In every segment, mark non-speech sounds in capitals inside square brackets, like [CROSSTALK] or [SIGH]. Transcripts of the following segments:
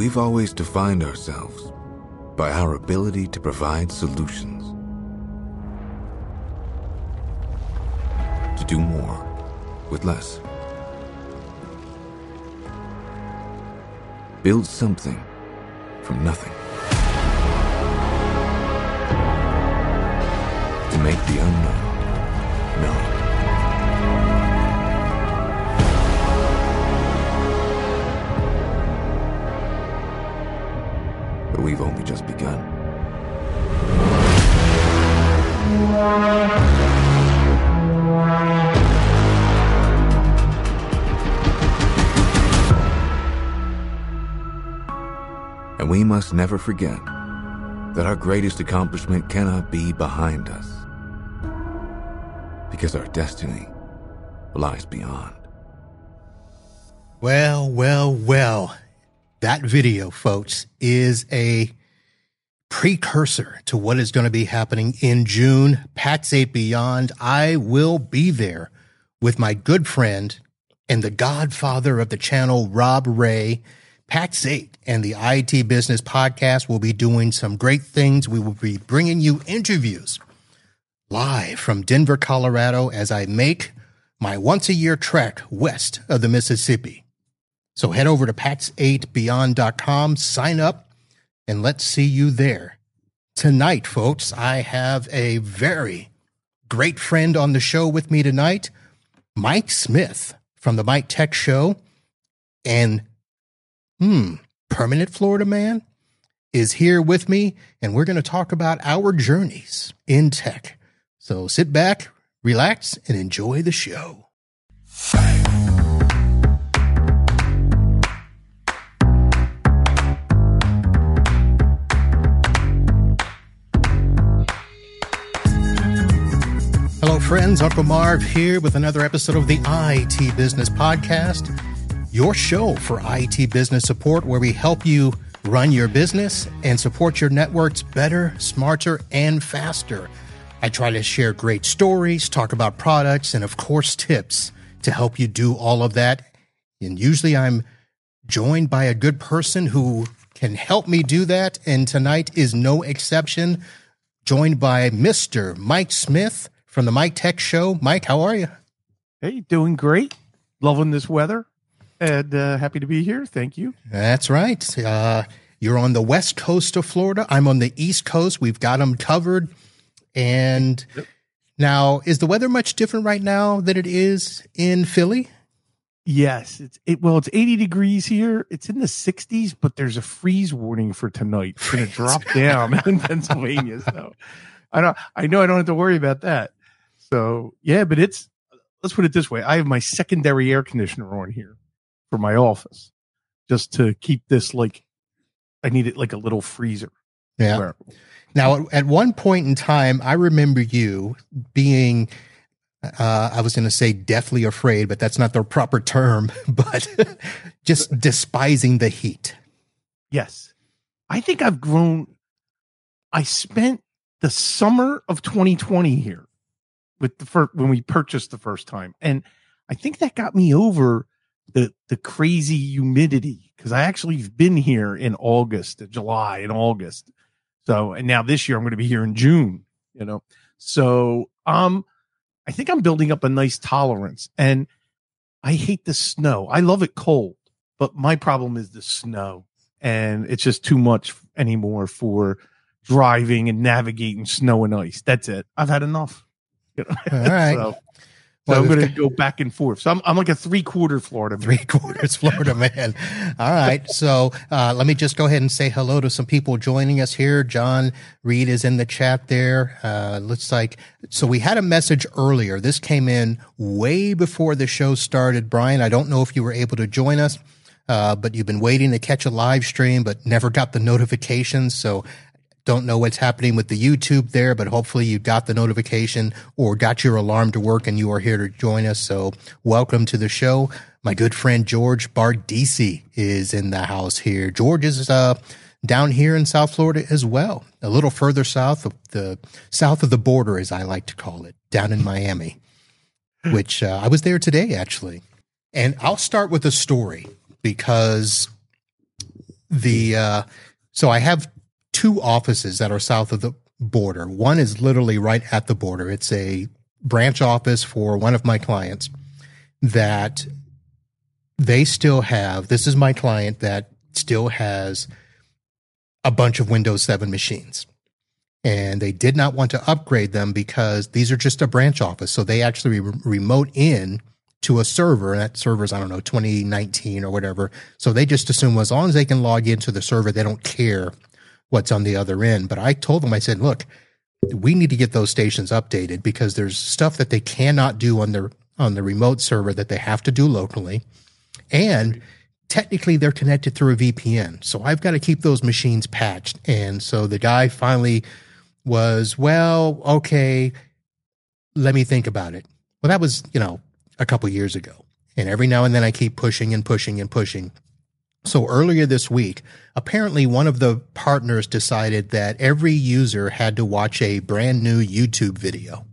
we've always defined ourselves by our ability to provide solutions. To do more with less. Build something from nothing. To make the unknown known. But we've only just begun. And we must never forget that our greatest accomplishment cannot be behind us. Because our destiny lies beyond. Well, well, well. That video, folks, is a precursor to what is going to be happening in June. Pax8 Beyond. I will be there with my good friend and the godfather of the channel, Rob Rae. Pat's 8 and the IT Business Podcast will be doing some great things. We will be bringing you interviews live from Denver, Colorado as I make my once a year trek west of the Mississippi. So head over to pax8beyond.com, sign up, and let's see you there. Tonight, folks, I have a very great friend on the show with me tonight, Mike Smith from the Mike Tech Show. And, hmm, Permanent Florida Man is here with me, and we're going to talk about our journeys in tech. So sit back, relax, and enjoy the show. Friends. Uncle Marv here with another episode of the IT Business Podcast, your show for IT business support, where we help you run your business and support your networks better, smarter, and faster. I try to share great stories, talk about products, and of course, tips to help you do all of that. And usually I'm joined by a good person who can help me do that. And tonight is no exception. Joined by Mr. Mike Smith from the Mike Tech Show. Mike, how are you? Hey, doing great. Loving this weather and uh, happy to be here. Thank you. That's right. Uh, you're on the west coast of Florida. I'm on the east coast. We've got them covered. And now, is the weather much different right now than it is in Philly? Yes, it's it. Well, it's 80 degrees here. It's in the 60s, but there's a freeze warning for tonight. It's going to drop down [LAUGHS] in Pennsylvania. So I don't. I know I don't have to worry about that. So yeah, but it's. Let's put it this way: I have my secondary air conditioner on here for my office, just to keep this like. I need it like a little freezer. Yeah. Where- Now, at one point in time, I remember you being, uh, I was going to say deathly afraid, but that's not the proper term, [LAUGHS] but just despising the heat. Yes. I think I've grown. I spent the summer of 2020 here with the first when we purchased the first time. And I think that got me over the the crazy humidity because I actually have been here in August, July and August. So and now this year I'm going to be here in June, you know. So um I think I'm building up a nice tolerance and I hate the snow. I love it cold, but my problem is the snow and it's just too much anymore for driving and navigating snow and ice. That's it. I've had enough. You know? All right. so, so Well, I'm going to go back and forth. So I'm, I'm like a three quarter Florida. man. Three quarters Florida man. All right. So uh, let me just go ahead and say hello to some people joining us here. John Reed is in the chat there. Uh, looks like so we had a message earlier. This came in way before the show started. Brian, I don't know if you were able to join us, uh, but you've been waiting to catch a live stream, but never got the notifications. So don't know what's happening with the YouTube there, but hopefully you got the notification or got your alarm to work and you are here to join us. So welcome to the show. My good friend George Bardisi is in the house here. George is uh, down here in South Florida as well, a little further south of the south of the border, as I like to call it, down in Miami, which uh, I was there today actually. And I'll start with a story because the uh, so I have two offices that are south of the border. One is literally right at the border. It's a branch office for one of my clients that they still have. This is my client that still has a bunch of Windows 7 machines. And they did not want to upgrade them because these are just a branch office. So they actually re- remote in to a server, and that server's, I don't know, 2019 or whatever. So they just assume as long as they can log into the server, they don't care what's on the other end. But I told them, I said, look, we need to get those stations updated because there's stuff that they cannot do on their on the remote server that they have to do locally. And technically they're connected through a VPN. So I've got to keep those machines patched. And so the guy finally was, well, okay, let me think about it. Well, that was, you know, a couple years ago. And every now and then I keep pushing and pushing and pushing. So earlier this week, apparently one of the partners decided that every user had to watch a brand new YouTube video.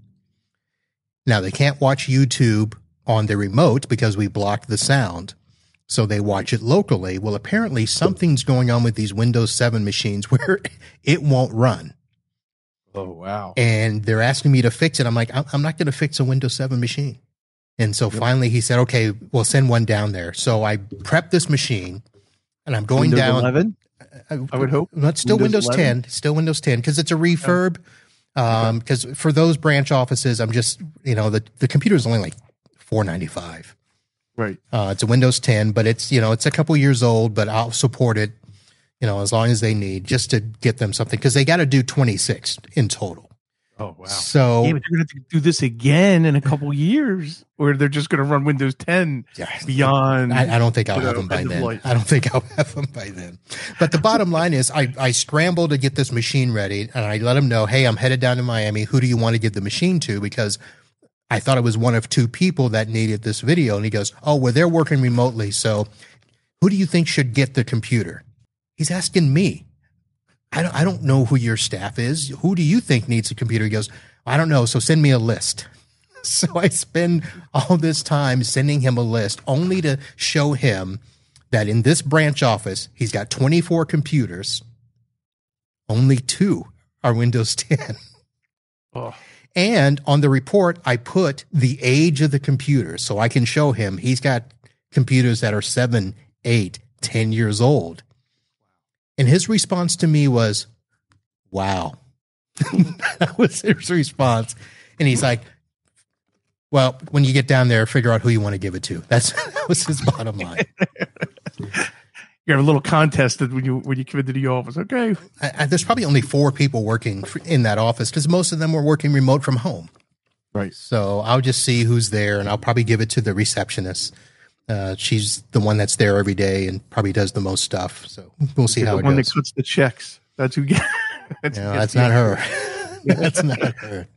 Now they can't watch YouTube on the remote because we blocked the sound. So they watch it locally. Well, apparently something's going on with these Windows 7 machines [LAUGHS] where it won't run. Oh, wow. And they're asking me to fix it. I'm like, I'm not going to fix a Windows 7 machine. And so yep. finally he said, okay, we'll send one down there. So I prepped this machine and I'm going Windows down. 11? I, I would hope. Not still Windows, Windows 10, still Windows 10 because it's a refurb. Um, because okay. for those branch offices, I'm just, you know, the, the computer is only like 495. Right. Uh, it's a Windows 10, but it's, you know, it's a couple years old, but I'll support it, you know, as long as they need just to get them something because they got to do 26 in total. Oh wow! So yeah, but they're going to do this again in a [LAUGHS] couple years, or they're just going to run Windows 10 yeah, beyond. I, I, don't think I'll have them by then. I don't think I'll have them by then. But the bottom line is, I I scrambled to get this machine ready, and I let them know, hey, I'm headed down to Miami. Who do you want to give the machine to? Because I thought it was one of two people that needed this video, and he goes, oh, well, they're working remotely, so who do you think should get the computer? He's asking me. I don't, I don't know who your staff is. Who do you think needs a computer? He goes, I don't know. So send me a list. [LAUGHS] So I spend all this time sending him a list only to show him that in this branch office, he's got 24 computers. Only two are Windows [LAUGHS] 10. Oh. And on the report, I put the age of the computers so I can show him he's got computers that are seven, eight, ten years old. And his response to me was, wow. [LAUGHS] that was his response. And he's like, well, when you get down there, figure out who you want to give it to. That's [LAUGHS] that was his bottom line. you have a little contest when you when you come into the office. Okay, I, I, there's probably only four people working in that office because most of them were working remote from home. Right. So I'll just see who's there, and I'll probably give it to the receptionist. Uh, she's the one that's there every day and probably does the most stuff. So we'll see You're how the it one goes. that cuts the checks. That's who gets. [LAUGHS] that's, no, that's not her. [LAUGHS] that's not her.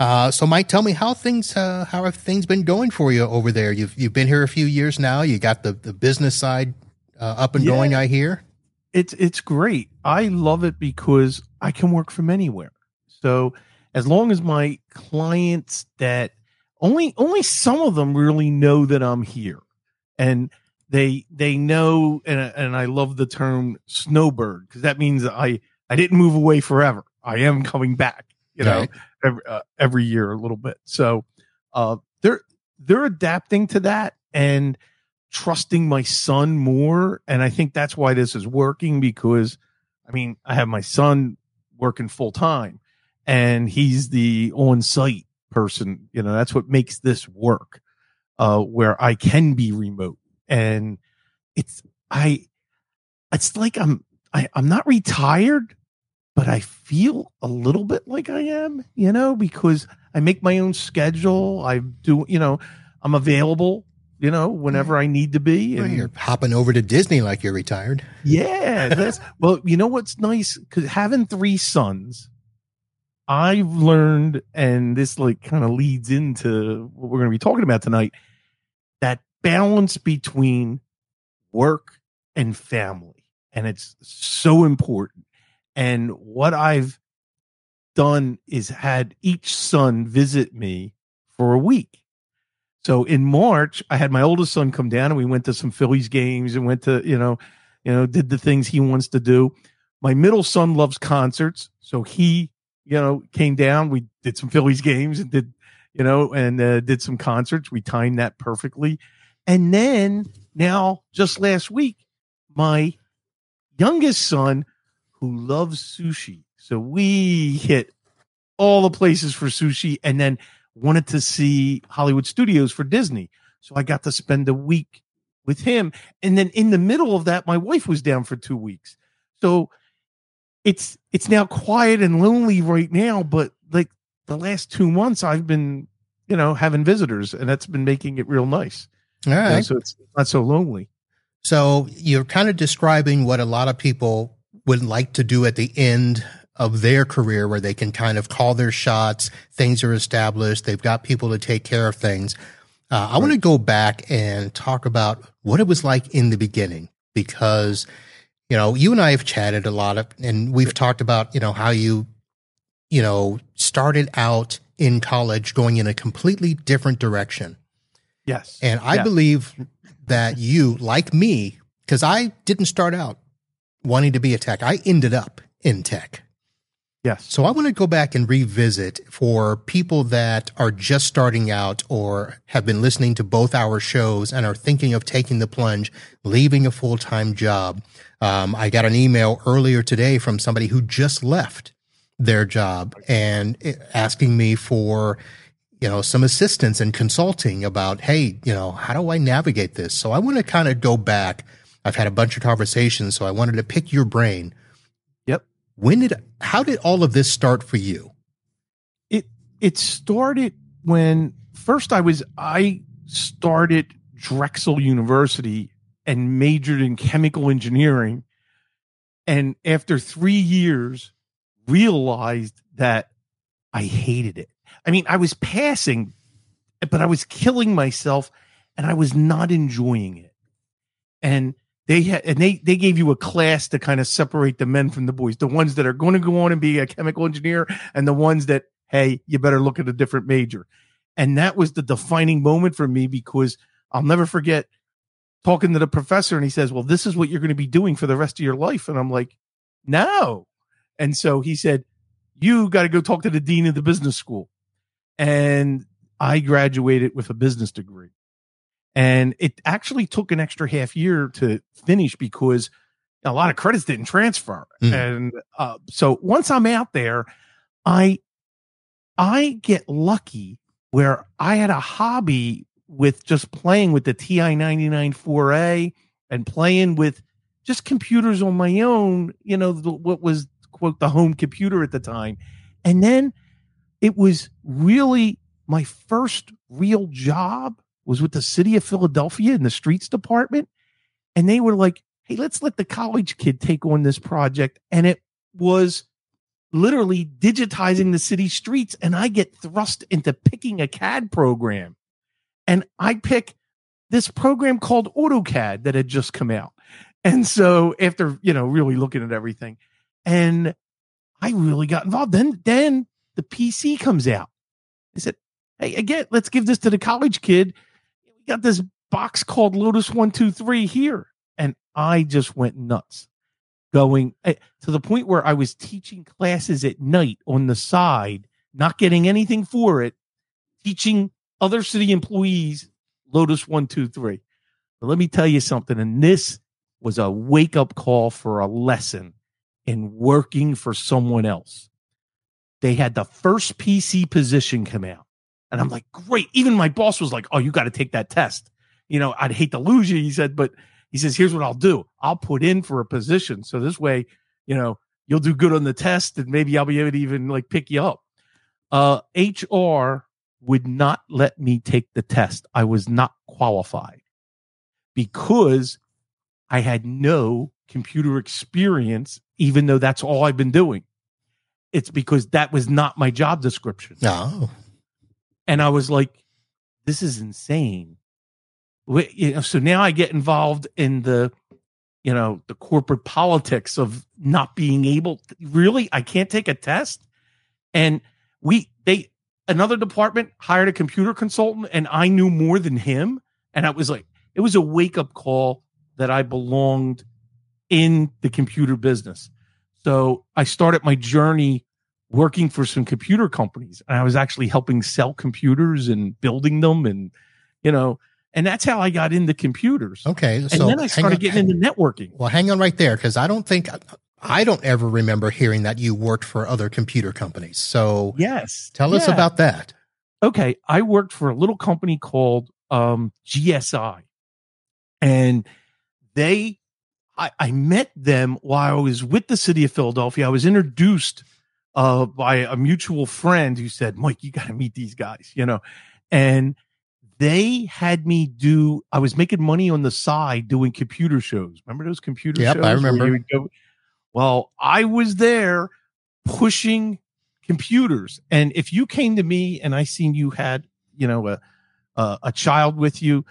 Uh, so Mike, tell me how things uh, how have things been going for you over there? You've you've been here a few years now. You got the the business side uh, up and yeah. going. I hear it's it's great. I love it because I can work from anywhere. So as long as my clients that only only some of them really know that I'm here and they they know and and I love the term snowbird because that means I I didn't move away forever. I am coming back, you know, right. every uh, every year a little bit. So uh they're they're adapting to that and trusting my son more and I think that's why this is working because I mean, I have my son working full time and he's the on-site person, you know, that's what makes this work uh, where I can be remote. And it's, I, it's like I'm, I, I'm not retired, but I feel a little bit like I am, you know, because I make my own schedule. I do, you know, I'm available, you know, whenever I need to be. And well, you're hopping over to Disney like you're retired. Yeah. That's, well, you know what's nice? Cause having three sons, I've learned, and this like kind of leads into what we're going to be talking about tonight, that balance between work and family. And it's so important. And what I've done is had each son visit me for a week. So in March, I had my oldest son come down and we went to some Phillies games and went to, you know, you know, did the things he wants to do. My middle son loves concerts, so he, you know, came down. We did some Phillies games and did, you know, and uh, did some concerts. We timed that perfectly. And then now, just last week, my youngest son, who loves sushi, so we hit all the places for sushi, and then wanted to see Hollywood Studios for Disney. So I got to spend a week with him. And then in the middle of that, my wife was down for two weeks. So it's it's now quiet and lonely right now, but like the last two months I've been, you know, having visitors and that's been making it real nice. All right. You know, so it's not so lonely. So you're kind of describing what a lot of people would like to do at the end of their career where they can kind of call their shots. Things are established. They've got people to take care of things. Uh, I want to go back and talk about what it was like in the beginning because, you know, you and I have chatted a lot of, and we've talked about, you know, how you, you know, started out in college going in a completely different direction. Yes. And I believe that you, like me, because I didn't start out wanting to be a tech, I ended up in tech. Yes. So I want to go back and revisit for people that are just starting out or have been listening to both our shows and are thinking of taking the plunge, leaving a full time job. Um, I got an email earlier today from somebody who just left their job and asking me for, you know, some assistance and consulting about, hey, you know, how do I navigate this? So I want to kind of go back. I've had a bunch of conversations, so I wanted to pick your brain. When did how did all of this start for you it it started when first I was I started Drexel University and majored in chemical engineering and after 3 years realized that I hated it. I mean, I was passing but I was killing myself and I was not enjoying it. And they had and they they gave you a class to kind of separate the men from the boys, the ones that are going to go on and be a chemical engineer and the ones that hey, you better look at a different major. And that was the defining moment for me because I'll never forget talking to the professor and he says, "Well, this is what you're going to be doing for the rest of your life." And I'm like, "No." And so he said, "You got to go talk to the dean of the business school." And I graduated with a business degree. And it actually took an extra half year to finish because a lot of credits didn't transfer. Mm. And uh, so once I'm out there, I I get lucky where I had a hobby with just playing with the TI 99 4A and playing with just computers on my own, you know, the, what was quote the home computer at the time. And then it was really my first real job was with the city of Philadelphia in the streets department. And they were like, Hey, let's let the college kid take on this project. And it was literally digitizing the city streets. And I get thrust into picking a CAD program. And I pick this program called AutoCAD that had just come out. And so after, you know, really looking at everything and I really got involved. Then, then the PC comes out. I said, Hey, again, let's give this to the college kid. Got this box called Lotus 123 here. And I just went nuts going eh, to the point where I was teaching classes at night on the side, not getting anything for it, teaching other city employees Lotus 123. But let me tell you something. And this was a wake up call for a lesson in working for someone else. They had the first PC position come out. And I'm like, great. Even my boss was like, oh, you got to take that test. You know, I'd hate to lose you. He said, but he says, here's what I'll do. I'll put in for a position. So this way, you know, you'll do good on the test and maybe I'll be able to even like pick you up. Uh, HR would not let me take the test. I was not qualified because I had no computer experience, even though that's all I've been doing. It's because that was not my job description. Oh, And I was like, this is insane. Wait, you know, so now I get involved in the, you know, the corporate politics of not being able to, really, I can't take a test. And we, they, another department hired a computer consultant and I knew more than him. And I was like, it was a wake up call that I belonged in the computer business. So I started my journey working for some computer companies and I was actually helping sell computers and building them and you know and that's how I got into computers. Okay. And so then I started on- getting into networking. Well, hang on right there because I don't think I don't ever remember hearing that you worked for other computer companies. So Yes. tell us about that. okay, I worked for a little company called um, GSI, and they, I, I met them while I was with the city of Philadelphia. I was introduced uh, by a mutual friend who said, "Mike, you got to meet these guys," you know, and they had me do. I was making money on the side doing computer shows. Remember those computer Yep, shows? I remember. go- well, I was there pushing computers. And if you came to me and I seen you had, you know, a, a, a child with you,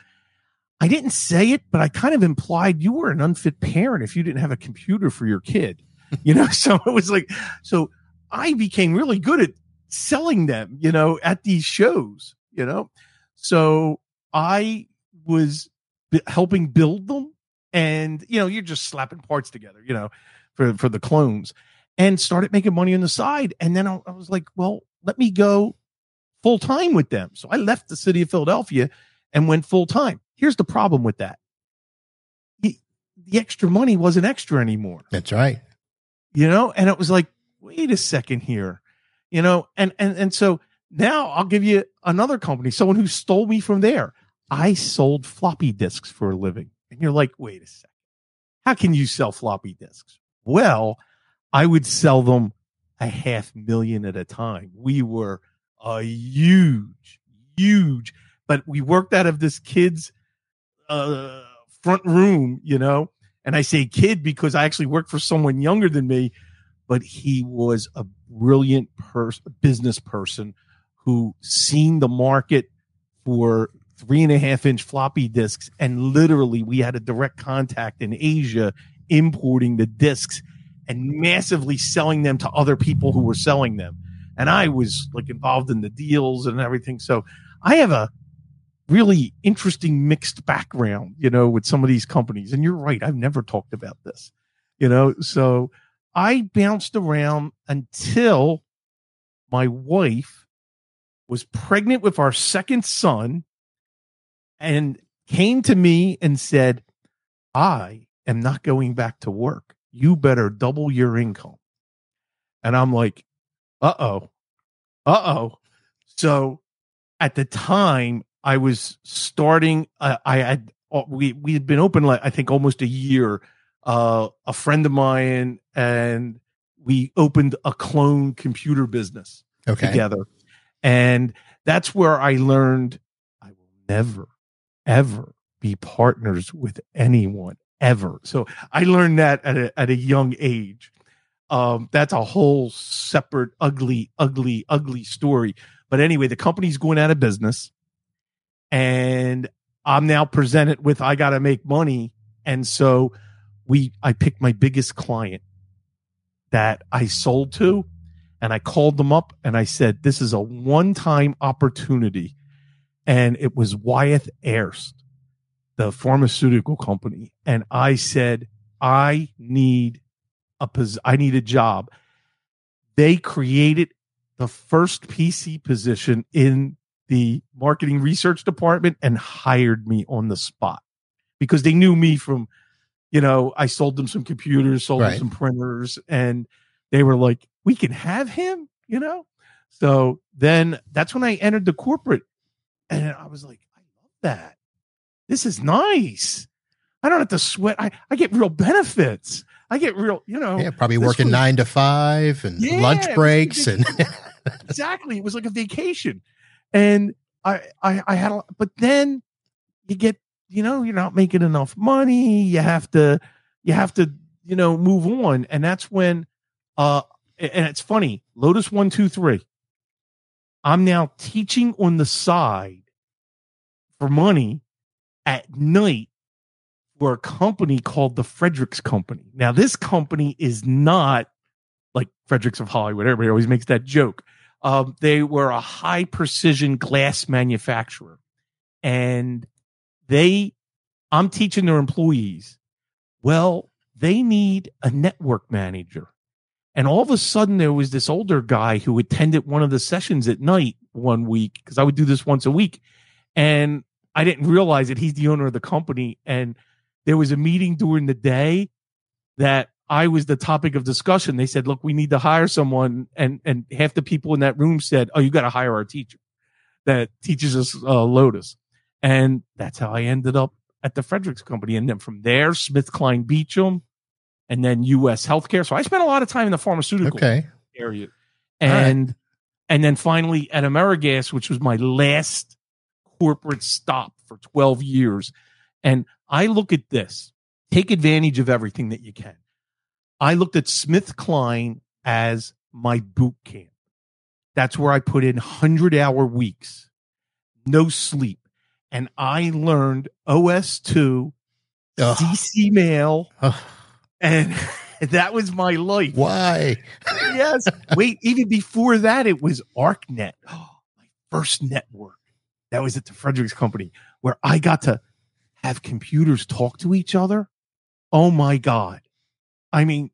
I didn't say it, but I kind of implied you were an unfit parent if you didn't have a computer for your kid, you know? [LAUGHS] so it was like, so I became really good at selling them, you know, at these shows, you know? So I was b- helping build them and, you know, you're just slapping parts together, you know, for, for the clones and started making money on the side. And then I, I was like, well, let me go full time with them. So I left the city of Philadelphia and went full time. Here's the problem with that. The, the extra money wasn't extra anymore, That's right. you know? And it was like, wait a second here, you know? And, and, and so now I'll give you another company, someone who stole me from there. I sold floppy disks for a living. And you're like, wait a second. How can you sell floppy disks? Well, I would sell them a half million at a time. We were a huge, huge, but we worked out of this kid's uh, front room, you know. And I say kid because I actually worked for someone younger than me, but he was a brilliant person, business person who seen the market for three and a half inch floppy disks. And literally, we had a direct contact in Asia importing the disks and massively selling them to other people who were selling them. And I was like involved in the deals and everything. So I have a really interesting mixed background, you know, with some of these companies. And you're right. I've never talked about this, you know, so I bounced around until my wife was pregnant with our second son and came to me and said, I am not going back to work. You better double your income. And I'm like, uh oh, uh oh. So at the time, I was starting, uh, I had, uh, we, we had been open like, I think almost a year. Uh, a friend of mine and we opened a clone computer business Okay. together. And that's where I learned I will never, ever be partners with anyone ever. So I learned that at a, at a young age. Um, that's a whole separate, ugly, ugly, ugly story. But anyway, the company's going out of business and I'm now presented with, I got to make money. And so we, I picked my biggest client that I sold to and I called them up and I said, this is a one time opportunity. And it was Wyeth Airst, the pharmaceutical company. And I said, I need a, pos- I need a job. They created the first PC position in the marketing research department and hired me on the spot because they knew me from, you know, I sold them some computers, sold Right. them some printers, and they were like, we can have him, you know? So then that's when I entered the corporate and I was like, I love that. This is nice. I don't have to sweat. I, I get real benefits. I get real, you know, Yeah, probably working was- nine to five and Yeah, lunch breaks and exactly. It was like a vacation. And I, I, I had, a, but then you get, you know, you're not making enough money. You have to, you have to, you know, move on. And that's when, uh, and it's funny, Lotus one, two, three. I'm now teaching on the side for money at night for a company called the Fredericks Company. Now, this company is not like Fredericks of Hollywood. Everybody always makes that joke. Um, they were a high precision glass manufacturer and they, I'm teaching their employees. Well, they need a network manager. And all of a sudden, there was this older guy who attended one of the sessions at night one week because I would do this once a week. And I didn't realize that he's the owner of the company. And there was a meeting during the day that I was the topic of discussion. They said, look, we need to hire someone. And, and half the people in that room said, oh, you got to hire our teacher that teaches us uh, Lotus. And that's how I ended up at the Fredericks Company. And then from there, Smith Kline Beecham and then US Healthcare. So I spent a lot of time in the pharmaceutical Okay. area. All right. And and then finally at Amerigas, which was my last corporate stop for 12 years. And I look at this, take advantage of everything that you can. I looked at SmithKline as my boot camp. That's where I put in 100 hour weeks, no sleep. And I learned OS2, Ugh. DC mail, Ugh. and [LAUGHS] that was my life Why? yes. Wait, even before that, it was ArcNet, [GASPS] my first network. That was at the Fredericks Company, where I got to have computers talk to each other. Oh my god! I mean,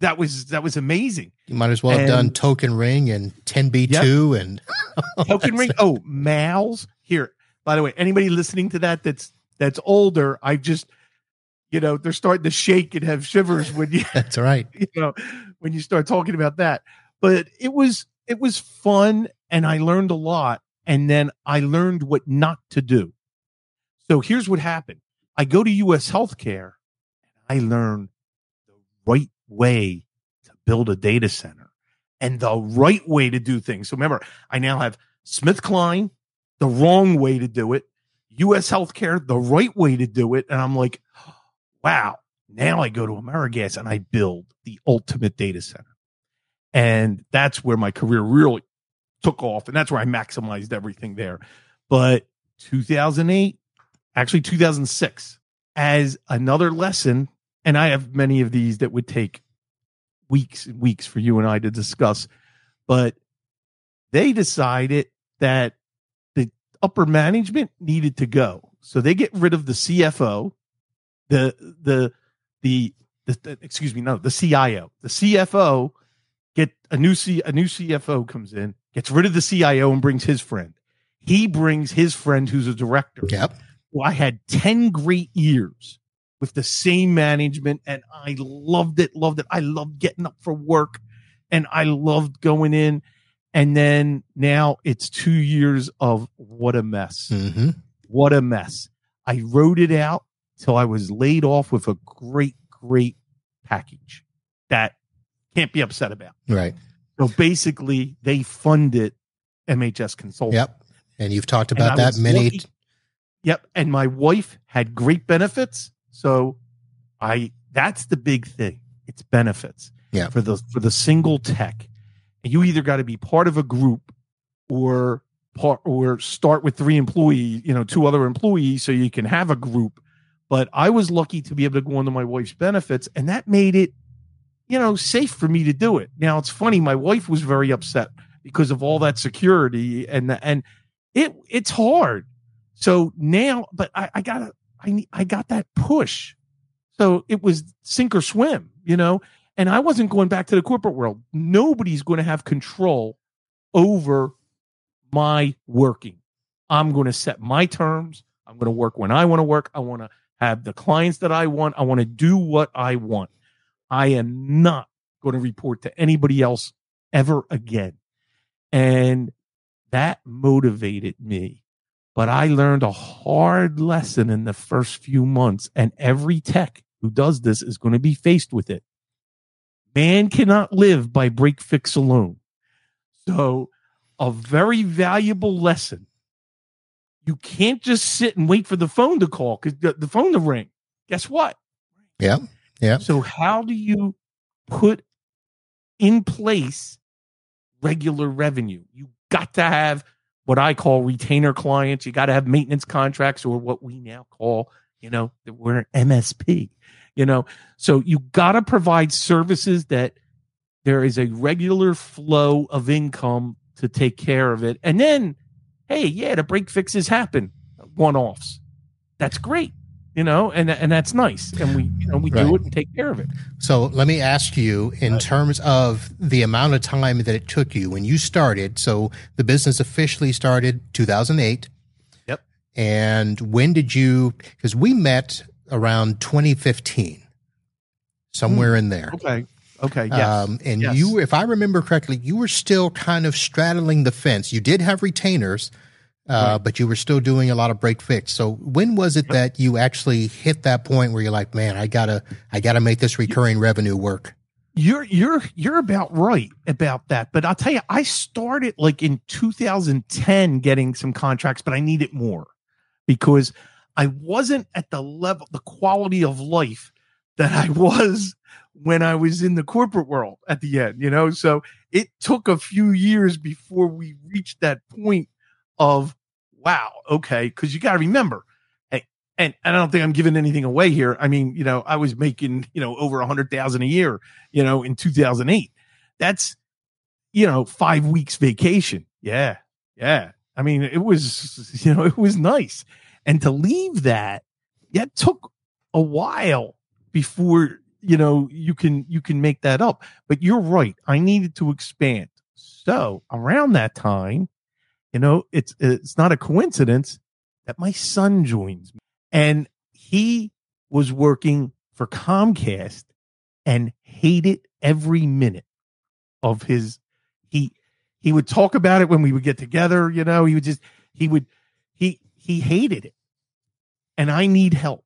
that was that was amazing. You might as well have done Token Ring and 10B2 and [LAUGHS] Token ring. Oh, Mal's here. By the way, anybody listening to that that's that's older, I just you know they're starting to shake and have shivers when you [LAUGHS] That's right. [LAUGHS] you know when you start talking about that. But it was it was fun and i learned a lot and then i learned what not to do. So here's what happened. I go to us healthcare and i learn the right way to build a data center and the right way to do things. So remember i now have SmithKline the wrong way to do it us healthcare the right way to do it and i'm like wow now I go to Amerigas and I build the ultimate data center. And that's where my career really took off. And that's where I maximized everything there. But 2008, actually 2006, as another lesson, and I have many of these that would take weeks and weeks for you and I to discuss, but they decided that upper management needed to go. So they get rid of the CFO, the, the, the, the, the- excuse me, no, the CIO, the CFO get a new C, a new CFO comes in, gets rid of the CIO and brings his friend. He brings his friend who's a director. Yep. Well, I had 10 great years with the same management and I loved it, loved it. I loved getting up for work and I loved going in. And then now it's two years of what a mess. hmm What a mess. I wrote it out till I was laid off with a great, great package that can't be upset about. Right. So basically, they funded MHS Consulting. Yep. And you've talked about that many. lucky- Yep. And my wife had great benefits. So I that's the big thing. It's benefits. Yeah. For the for the single tech. And you either got to be part of a group or part or start with three employees, you know, two other employees so you can have a group. But I was lucky to be able to go into my wife's benefits and that made it, you know, safe for me to do it. Now it's funny, my wife was very upset because of all that security and and it it's hard. So now, but I, I got I I got that push. So it was sink or swim, you know. And I wasn't going back to the corporate world. Nobody's going to have control over my working. I'm going to set my terms. I'm going to work when I want to work. I want to have the clients that I want. I want to do what I want. I am not going to report to anybody else ever again. And that motivated me. But I learned a hard lesson in the first few months, and every tech who does this is going to be faced with it. Man cannot live by break fix alone. So, a very valuable lesson. You can't just sit and wait for the phone to call because the, the phone to ring. Guess what? Yeah. Yeah. So, how do you put in place regular revenue? You got to have what I call retainer clients. You got to have maintenance contracts or what we now call, you know, that we're an MSP, you know. So, you got to provide services that there is a regular flow of income to take care of it. And then, hey, yeah, the break fixes happen, one offs. That's great. you know, and and that's nice, and we you know we Right. do it and take care of it. So let me ask you, in terms of the amount of time that it took you when you started. So the business officially started 2008. Yep. And when did you? Because we met around 2015, somewhere in there. Okay, okay, yes, Um, and Yes. you, if I remember correctly, you were still kind of straddling the fence. You did have retainers, uh, but you were still doing a lot of break fix. So when was it that you actually hit that point where you're like, man, I gotta, I gotta make this recurring revenue work? You're you're you're about right about that. But I'll tell you, I started like in 2010 getting some contracts, but I needed more because I wasn't at the level, the quality of life that I was when I was in the corporate world at the end, you know? So it took a few years before we reached that point of wow, okay, because you got to remember, and, and I don't think I'm giving anything away here. I mean, you know, I was making you know over a hundred thousand a year, you know, in 2008. That's you know five weeks vacation. Yeah, yeah. I mean, it was you know it was nice, and to leave that, it took a while before you know you can you can make that up. But you're right. I needed to expand. So around that time, you know, it's it's not a coincidence that my son joins me, and he was working for Comcast and hated every minute of his he he would talk about it when we would get together you know he would just he would he he hated it and i need help.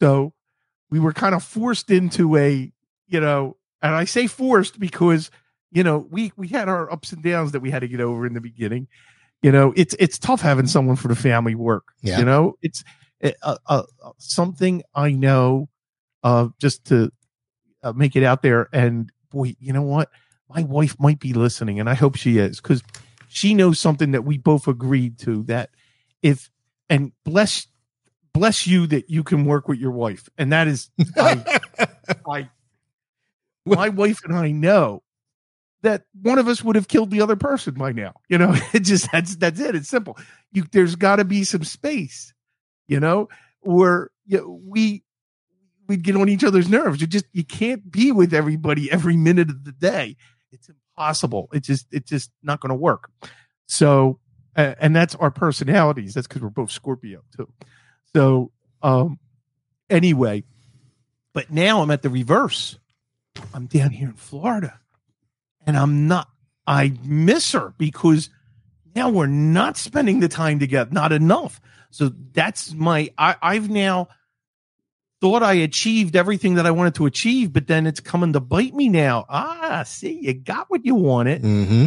So we were kind of forced into a you know and i say forced because you know we we had our ups and downs that we had to get over in the beginning. You know it's it's tough having someone for the family work Yeah. you know? It's uh, uh, something i know uh just to uh, make it out there. And boy you know what? My wife might be listening and i hope she is because she knows something that we both agreed to that if and bless bless you that you can work with your wife and that is I, [LAUGHS] I my wife and I know that one of us would have killed the other person by now. You know, [LAUGHS] it just that's that's it. It's simple. You there's got to be some space, you know, where you know, we we'd get on each other's nerves. You just you can't be with everybody every minute of the day. It's impossible. It just it's just not going to work. So, uh, and that's our personalities. That's because we're both Scorpio too. So, um, anyway, but now I'm at the reverse. I'm down here in Florida and I'm not, I miss her because now we're not spending the time together, not enough. So that's my, I, I've now thought I achieved everything that I wanted to achieve, but then it's coming to bite me now. Ah, see, you got what you wanted. Mm-hmm.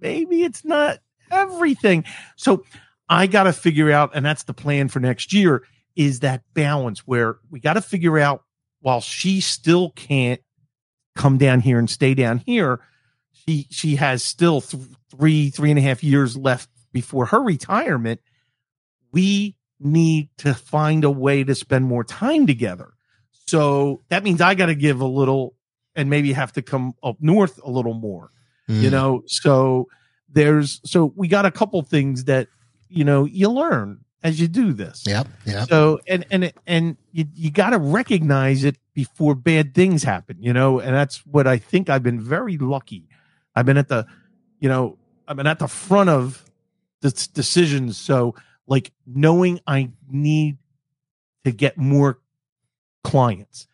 Maybe it's not everything. So I got to figure out, and that's the plan for next year, is that balance where we got to figure out while she still can't come down here and stay down here, she she has still th- three three and a half years left before her retirement. We need to find a way to spend more time together. So that means I got to give a little and maybe have to come up north a little more Mm. you know so there's so we got a couple things that you know you learn as you do this Yep. Yeah. so and and and you, you got to recognize it before bad things happen you know and that's what i think i've been very lucky i've been at the you know i've been at the front of the decisions so like knowing i need to get more clients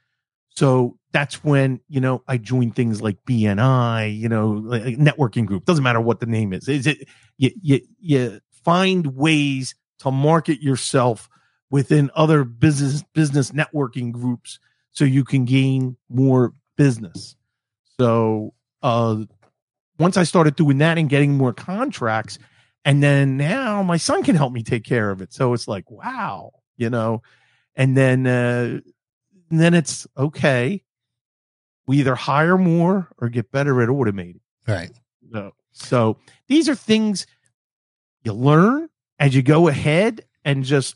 so that's when you know I join things like BNI, you know, like networking group. Doesn't matter what the name is. Is it you you you find ways to market yourself within other business business networking groups so you can gain more business. So uh once I started doing that and getting more contracts, and then now my son can help me take care of it. So it's like, wow, you know, and then uh and then it's okay. We either hire more or get better at automating. Right. No. So these are things you learn as you go ahead and just,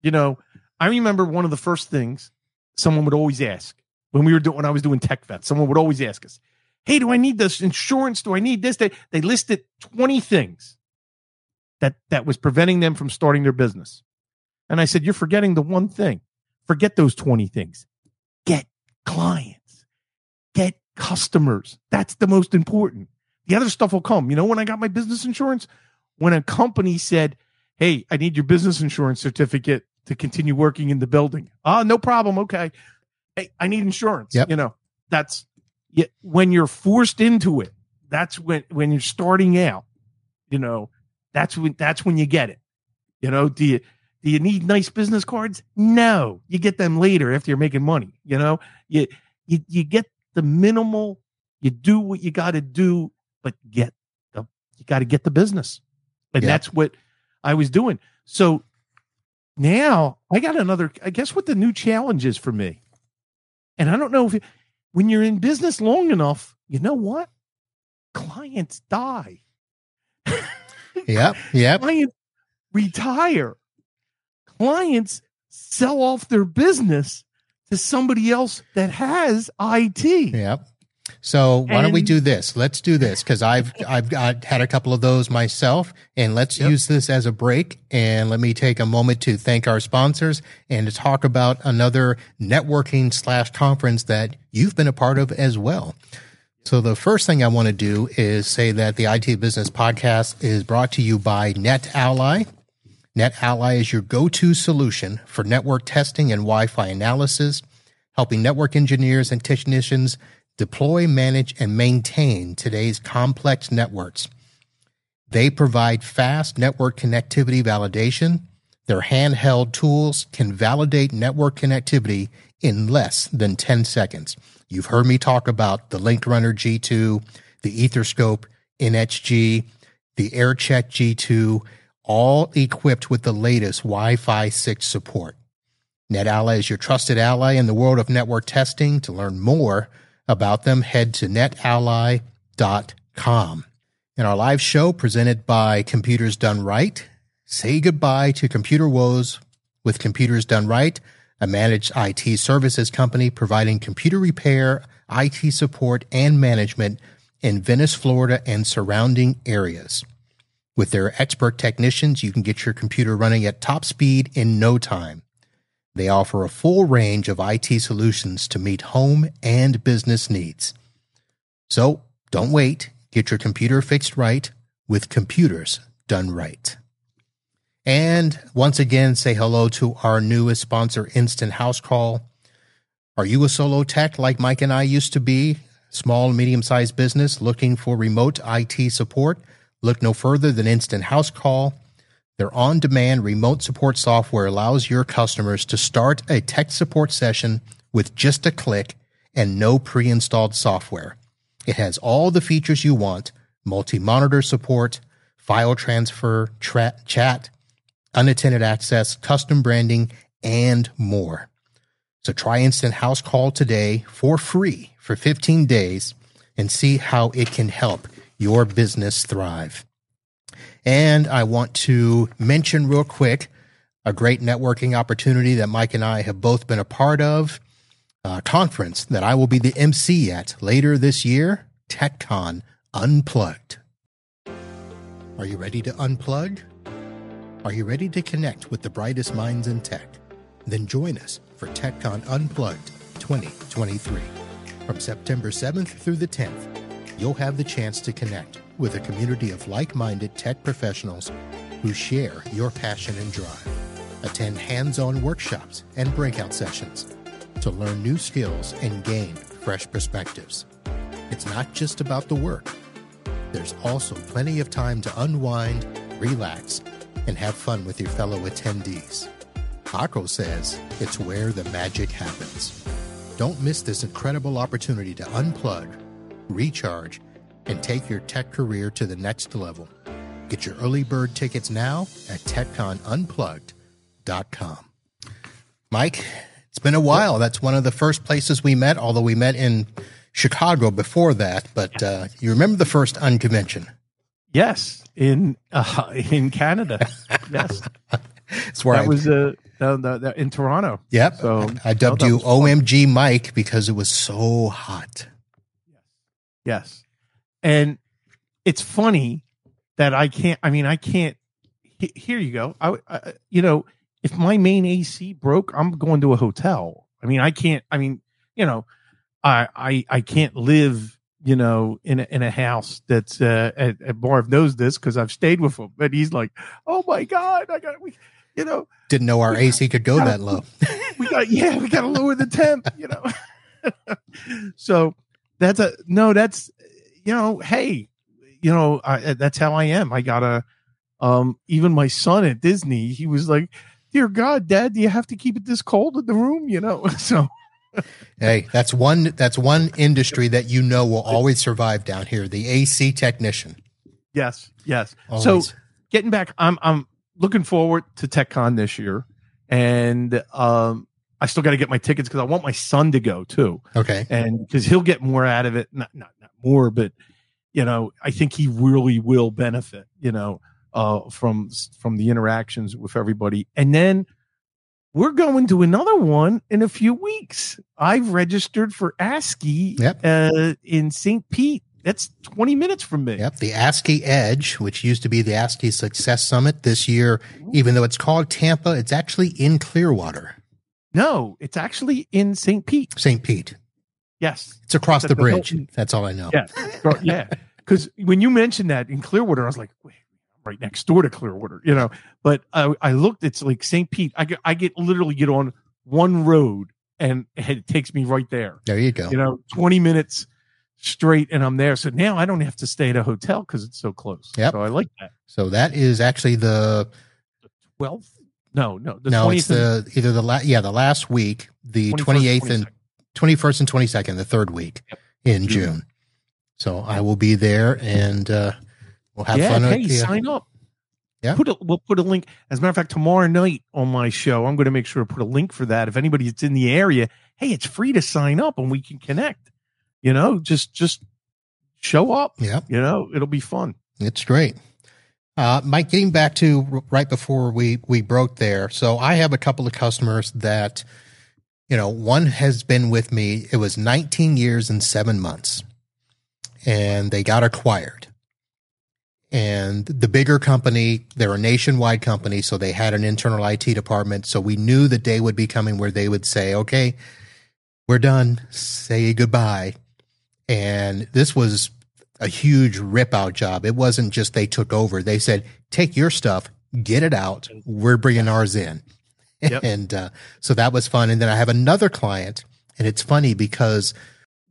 you know, I remember one of the first things someone would always ask when we were doing, when I was doing tech vet, someone would always ask us, Hey, do I need this insurance? Do I need this? They, they listed 20 things that, that was preventing them from starting their business. And I said, You're forgetting the one thing. Forget those 20 things. Get clients, get customers. That's the most important. The other stuff will come. You know, when I got my business insurance, when a company said, Hey, I need your business insurance certificate to continue working in the building. Ah, no problem. Okay. Hey, I need insurance. Yep. You know, that's yeah, when you're forced into it. That's when when you're starting out. You know, that's when that's when you get it. You know, do you do you need nice business cards? No, you get them later after you're making money. You know, you you you get the minimal. You do what you got to do, but get the you got to get the business, and Yeah. that's what I was doing. So now I got another. I guess what the new challenge is for me, and I don't know if when you're in business long enough, you know what? Clients die. Yep. Yep. Clients retire. Clients sell off their business to somebody else that has IT. Yep. So why don't we do this? Let's do this because I've I've got had a couple of those myself, and let's Yep. use this as a break. And let me take a moment to thank our sponsors and to talk about another networking slash conference that you've been a part of as well. So the first thing I want to do is say that the IT Business Podcast is brought to you by NetAlly. NetAlly is your go-to solution for network testing and Wi-Fi analysis, helping network engineers and technicians deploy, manage, and maintain today's complex networks. They provide fast network connectivity validation. Their handheld tools can validate network connectivity in less than 10 seconds. You've heard me talk about the LinkRunner G2, the Etherscope NHG, the AirCheck G2, all equipped with the latest Wi Fi 6 support. NetAlly is your trusted ally in the world of network testing. To learn more about them, head to netally.com. In our live show presented by Computers Done Right, say goodbye to computer woes with Computers Done Right, a managed IT services company providing computer repair, IT support, and management in Venice, Florida, and surrounding areas. With their expert technicians, you can get your computer running at top speed in no time. They offer a full range of IT solutions to meet home and business needs. So don't wait. Get your computer fixed right with computers done right. And once again, say hello to our newest sponsor, Instant House Call. Are you a solo tech like Mike and I used to be? Small medium sized business looking for remote IT support? Look no further than Instant House Call. Their on demand remote support software allows your customers to start a tech support session with just a click and no pre installed software. It has all the features you want multi monitor support, file transfer, tra- chat, unattended access, custom branding, and more. So try Instant House Call today for free for 15 days and see how it can help your business thrive. And I want to mention real quick a great networking opportunity that Mike and I have both been a part of. A conference that I will be the MC at later this year, TechCon Unplugged. Are you ready to unplug? Are you ready to connect with the brightest minds in tech? Then join us for TechCon Unplugged 2023. From September 7th through the 10th, you'll have the chance to connect with a community of like minded tech professionals who share your passion and drive. Attend hands on workshops and breakout sessions to learn new skills and gain fresh perspectives. It's not just about the work, there's also plenty of time to unwind, relax, and have fun with your fellow attendees. Akko says it's where the magic happens. Don't miss this incredible opportunity to unplug, recharge, and take your tech career to the next level. Get your early bird tickets now at TechConUnplugged.com. Mike, it's been a while. That's one of the first places we met, although we met in Chicago before that. But uh, you remember the first unconvention? Yes, in uh, in Canada. [LAUGHS] Yes, It's where that I was uh, in Toronto. Yep. So, I dubbed you. OMG Mike because it was so hot. Yes, and it's funny that I can't. I mean, I can't. Here you go. I, I you know, if my main AC broke, I'm going to a hotel. I mean, I can't. I mean, you know, I I I can't live. You know, in a, in a house that's uh, at, at Marv knows this because I've stayed with him, but he's like, "Oh my god, I got we, you know, Didn't know our AC could go that low. we got yeah, we got to lower the temp, you know. [LAUGHS] so that's a no. That's you know, hey, you know, I, that's how I am. I gotta. Um, even my son at Disney, he was like, "Dear God, Dad, do you have to keep it this cold in the room?" You know, [LAUGHS] so Hey, that's one that's one industry that you know will always survive down here. The AC technician. yes, yes. Always. So getting back, I'm I'm looking forward to TechCon this year, and um, I still got to get my tickets because I want my son to go too. okay. and because he'll get more out of it not, not not more but you know i think he really will benefit you know uh from from the interactions with everybody and then we're going to another one in a few weeks i've registered for ascii Yep. uh in st pete that's 20 minutes from me Yep, the ASCII Edge, which used to be the ASCII Success Summit this year, even though it's called Tampa, it's actually in Clearwater, no it's actually in st pete St. Pete. yes It's across It's the the bridge. Hilton. That's all I know. yeah yeah [LAUGHS] because when you mentioned that in clearwater i was like wait right next door to clearwater you know but i, I looked it's like st pete I get, I get literally get on one road and [LAUGHS] it takes me right there There you go. you know 20 minutes straight and i'm there so now i don't have to stay at a hotel because it's so close Yep. so i like that So that is actually the 12th no no the no, 20th it's the either the la- yeah the last week, the twenty eighth and twenty first and twenty second, the third week Yep. in June. June. So I will be there, and uh, we'll have yeah, fun. hey, the- sign up. Yeah. Put a, we'll put a link. As a matter of fact, tomorrow night on my show, I'm going to make sure to put a link for that. If anybody that's in the area, hey, it's free to sign up and we can connect. You know, just just show up. yeah, You know, it'll be fun. it's great. Uh, Mike, getting back to right before we we broke there. So I have a couple of customers that, you know, one has been with me. It was 19 years and seven months, and they got acquired. And the bigger company, they're a nationwide company, so they had an internal IT department. So we knew the day would be coming where they would say, "Okay, we're done. Say goodbye." And this was a huge rip out job. It wasn't just they took over. They said, take your stuff, get it out. We're bringing ours in. [LAUGHS] Yep. and uh, so that was fun. And then I have another client, and it's funny because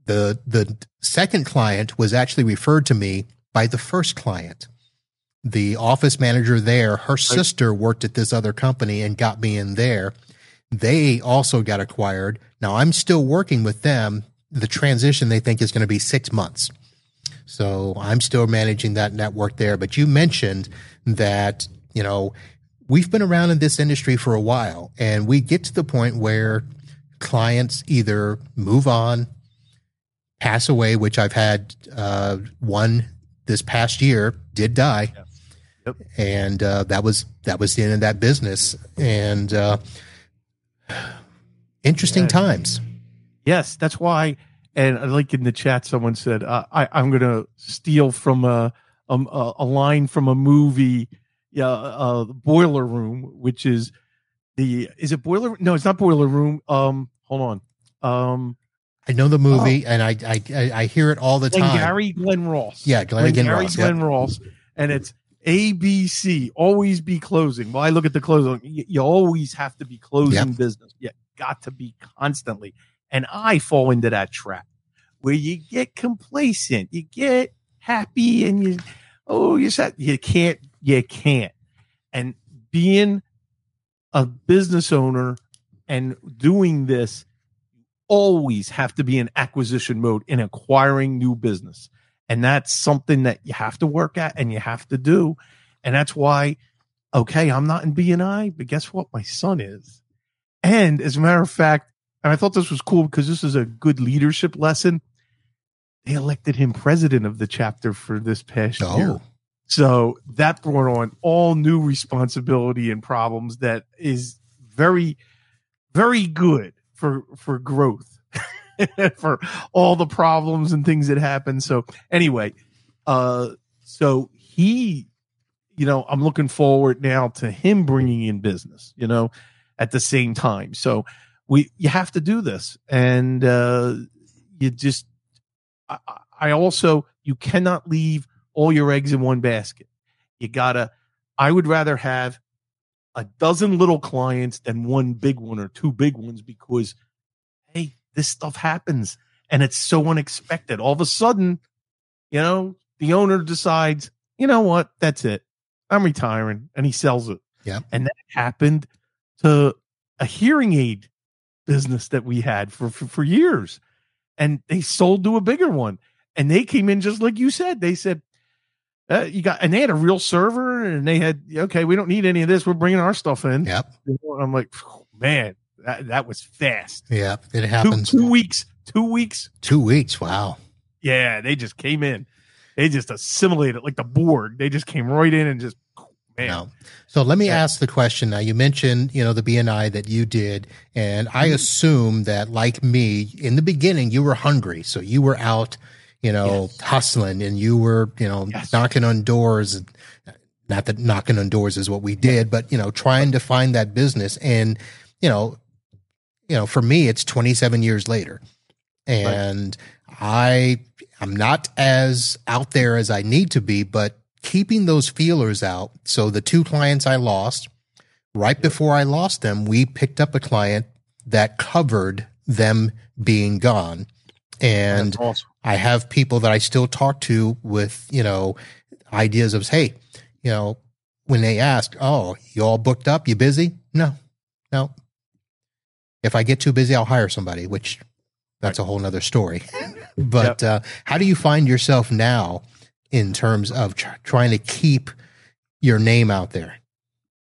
the the second client was actually referred to me by the first client. The office manager there, her sister worked at this other company and got me in there. They also got acquired. Now I'm still working with them. The transition they think is going to be six months. So I'm still managing that network there. But you mentioned that, you know, we've been around in this industry for a while and we get to the point where clients either move on, pass away, which I've had uh, one this past year did die. Yep. And uh, that was that was the end of that business. And uh, interesting Yeah. times. Yes, that's why. And I like in the chat, someone said, uh, I, I'm going to steal from a, um, a a line from a movie, yeah, uh, Boiler Room, which is the is it Boiler? No, it's not Boiler Room. Um, hold on. Um, I know the movie and I, I I hear it all the time. Gary Glenn Ross. Yeah, Glenn Glenn Ross. Yep. Ross, and it's ABC. Always be closing. Well, I look at the closing. You, you always have to be closing business. You got to be constantly. And I fall into that trap where you get complacent, you get happy, and you oh you said you can't you can't. And being a business owner and doing this always have to be in acquisition mode in acquiring new business. And that's something that you have to work at and you have to do. And that's why, okay, I'm not in BNI, but guess what? My son is. And as a matter of fact, and I thought this was cool because this is a good leadership lesson. They elected him president of the chapter for this past year. Oh, So that brought on all new responsibility and problems that is very, very good for for growth, [LAUGHS] for all the problems and things that happen. So anyway, uh, so he, you know, I'm looking forward now to him bringing in business, you know, at the same time. So we, you have to do this. And, uh, you just, I, I also, you cannot leave all your eggs in one basket. You gotta, I would rather have a dozen little clients than one big one or two big ones because, hey, this stuff happens and it's so unexpected. All of a sudden, you know, the owner decides, you know what, that's it. I'm retiring and he sells it. Yeah. And that happened to a hearing aid business that we had for, for, for years. And they sold to a bigger one. And they came in just like you said. They said, uh, you got, and they had a real server and they had, okay, we don't need any of this. We're bringing our stuff in. Yep. I'm like, man, that, that was fast. Yep. It Two, happens. two weeks, two weeks. Two weeks. Wow. Yeah. They just came in. They just assimilated like the board. They just came right in and just, man. No. So let me Yeah. ask the question now. You mentioned, you know, the BNI that you did, and I Mm-hmm. assume that, like me, in the beginning, you were hungry, so you were out, you know, Yes. hustling, and you were, you know, Yes. knocking on doors. Not that knocking on doors is what we did, but you know, trying to find that business. And you know, you know, for me, it's 27 years later, and I I'm not as out there as I need to be, but keeping those feelers out. So the two clients I lost, right before I lost them, we picked up a client that covered them being gone. And awesome. I have people that I still talk to with, you know, ideas of, hey, you know, when they ask, oh, you all booked up? You busy? No, no. If I get too busy, I'll hire somebody, which that's a whole nother story. [LAUGHS] but uh, how do you find yourself now in terms of tr- trying to keep your name out there?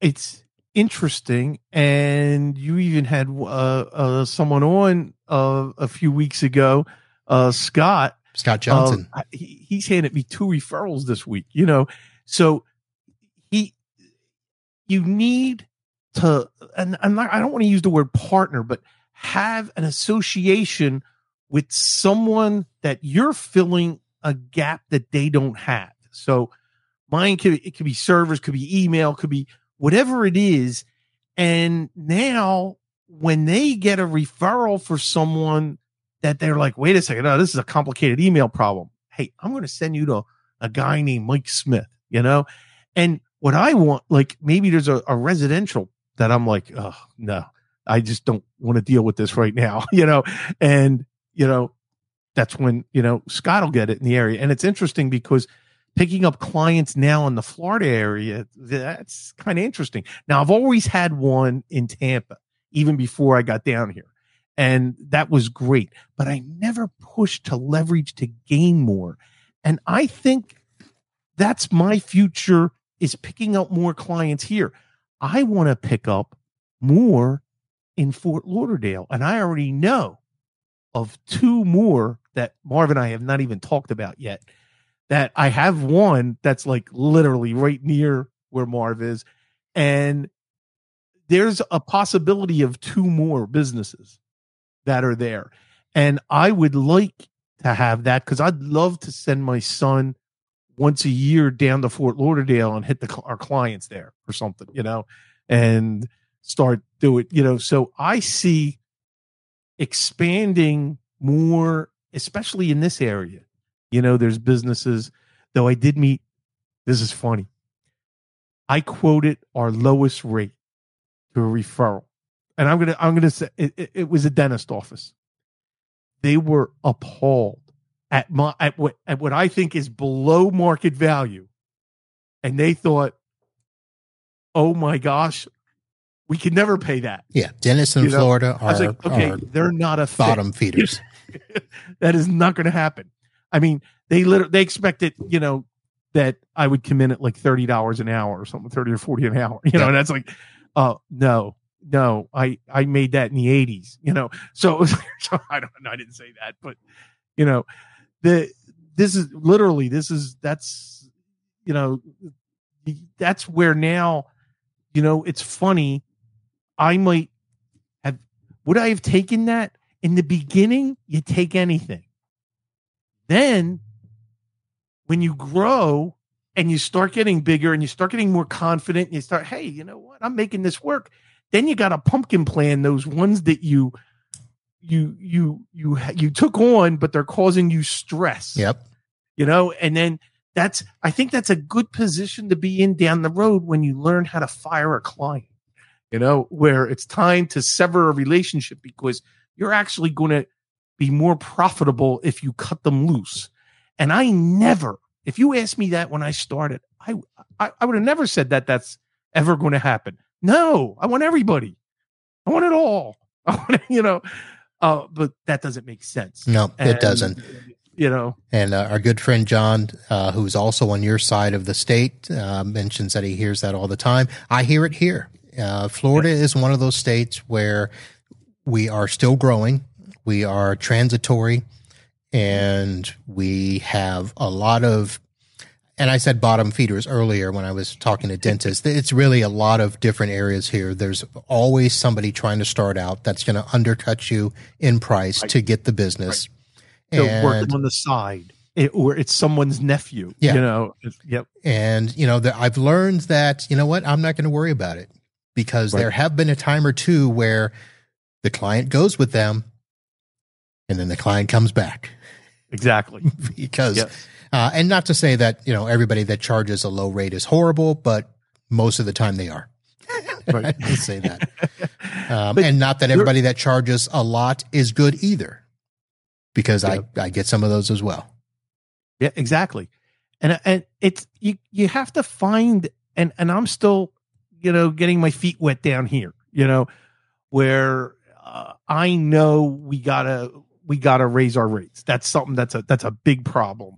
it's interesting and you even had uh, uh someone on uh, a few weeks ago uh scott Scott Johnson. uh, he, he's handed me two referrals this week you know so he you need to and I'm not, I don't want to use the word partner but have an association with someone that you're filling a gap that they don't have so mine could it could be servers could be email could be whatever it is. And now when they get a referral for someone that they're like, wait a second, no, this is a complicated email problem. Hey, I'm going to send you to a guy named Mike Smith, you know? And what I want, like maybe there's a, a residential that I'm like, oh, no, I just don't want to deal with this right now, [LAUGHS] you know? And, you know, that's when, you know, Scott will get it in the area. And it's interesting because picking up clients now in the Florida area, that's kind of interesting. Now, I've always had one in Tampa, even before I got down here. And that was great, but I never pushed to leverage to gain more. And I think that's my future is picking up more clients here. I want to pick up more in Fort Lauderdale. And I already know of two more that Marv and I have not even talked about yet that I have one that's like literally right near where Marv is. And there's a possibility of two more businesses that are there. And I would like to have that because I'd love to send my son once a year down to Fort Lauderdale and hit the, our clients there or something, you know, and start do it, you know. So I see expanding more, especially in this area. You know, there's businesses, though I did meet, this is funny. I quoted our lowest rate to a referral. And I'm going to, I'm going to say it, it, was a dentist office. They were appalled at my, at what, at what I think is below market value. And they thought, oh my gosh, we could never pay that. Yeah, dentists in You Florida I was are, like, okay, are they're not a fit. bottom feeders. [LAUGHS] that is not going to happen. I mean, they literally they expected, you know, that I would come in at like thirty dollars an hour or something, thirty or forty an hour. You know, Yeah. and that's like, uh, no, no, I I made that in the eighties. You know, so, [LAUGHS] so I don't know, I didn't say that, but you know, the this is literally this is that's you know that's where now you know it's funny i might have would i have taken that in the beginning you take anything then when you grow and you start getting bigger and you start getting more confident and you start, hey, you know what? I'm making this work. Then you got a pumpkin plan, those ones that you you you you you took on, but they're causing you stress. Yep. You know, and then that's I think that's a good position to be in down the road when you learn how to fire a client. You know, where it's time to sever a relationship because you're actually going to be more profitable if you cut them loose. And I never, if you asked me that when I started, I I, I would have never said that that's ever going to happen. No, I want everybody. I want it all. [LAUGHS] I want, you know, uh, but that doesn't make sense. No, And, it doesn't. You know, And uh, our good friend John, uh, who's also on your side of the state, uh, mentions that he hears that all the time. I hear it here. Uh, Florida is one of those states where we are still growing. We are transitory, and we have a lot of. And I said bottom feeders earlier when I was talking to dentists. It's really a lot of different areas here. There's always somebody trying to start out that's going to undercut you in price Right. to get the business. they're working on the side, eh, it, or it's someone's nephew. Yeah. You know, yep. And, you know, the, I've learned that, you know what, I'm not going to worry about it because Right. there have been a time or two where the client goes with them and then the client comes back Exactly. [LAUGHS] because, Yep. uh, and not to say that, you know, everybody that charges a low rate is horrible, but most of the time they are. [LAUGHS] Right. I say that. [LAUGHS] Um, and not that everybody that charges a lot is good either because Yeah. I, I get some of those as well. Yeah, exactly. And and it's you you have to find and and I'm still you know getting my feet wet down here, you know, where uh, I know we got to we got to raise our rates. That's something that's a that's a big problem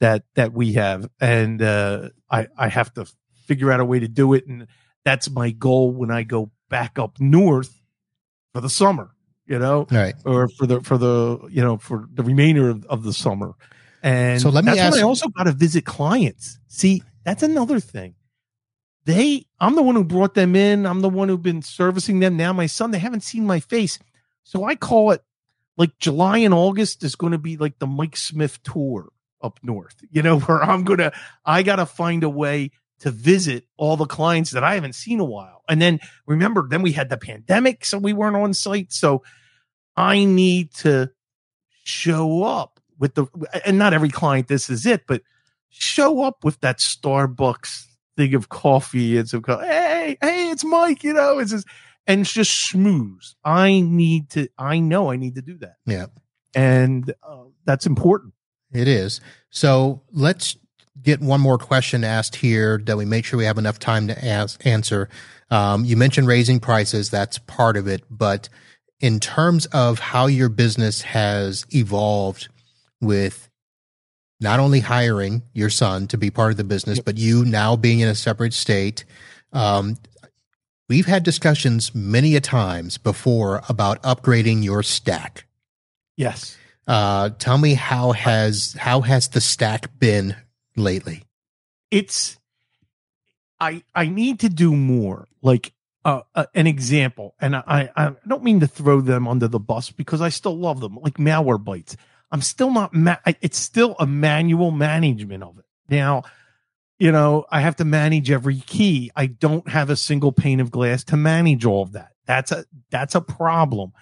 that that we have. And uh I I have to figure out a way to do it. And that's my goal when I go back up north for the summer, you know right. or for the for the you know for the remainder of, of the summer. And So let me that's when ask- i also got to visit clients. See that's another thing they i'm the one who brought them in. I'm the one who've been servicing them now. My son they haven't seen my face. So i call it like july and august is going to be like the mike smith tour up north [LAUGHS] you know where i'm gonna i gotta find a way to visit all the clients that i haven't seen a while. And then remember then we had the pandemic so we weren't on site. So I need to show up with the, and not every client, this is it, but show up with that Starbucks thing of coffee and some, co- hey, hey, it's Mike, you know, it's just, and it's just schmooze. I need to, I know I need to do that. Yeah. And uh, that's important. It is. So let's get one more question asked here that we make sure we have enough time to ask, answer. Um, you mentioned raising prices. That's part of it. But in terms of how your business has evolved with not only hiring your son to be part of the business, but you now being in a separate state, um, we've had discussions many a times before about upgrading your stack. Yes. Uh, tell me how has how has the stack been lately? it's i i need to do more like uh, uh, an example and I, I don't mean to throw them under the bus because i still love them like Malwarebytes i'm still not ma- it's still a manual management of it. Now you know i have to manage every key. I don't have a single pane of glass to manage all of that. That's a that's a problem.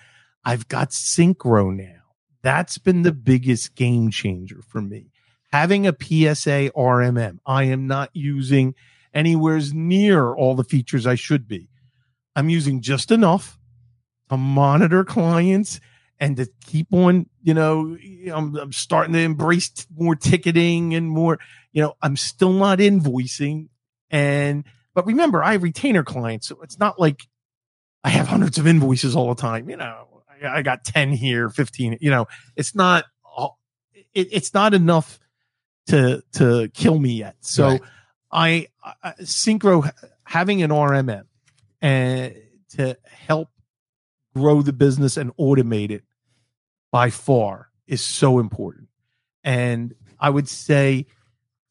I've got Syncro now. That's been the biggest game changer for me. Having a PSA RMM. I am not using anywhere near all the features I should be. I'm using just enough to monitor clients and to keep on, you know, I'm, I'm starting to embrace t- more ticketing and more, you know, I'm still not invoicing. And, but remember, I have retainer clients. So it's not like I have hundreds of invoices all the time. You know, I, I got 10 here, 15, you know, it's not, it, it's not enough to to kill me yet. So Right. I, I Syncro having an RMM and eh, to help grow the business and automate it by far is so important. And I would say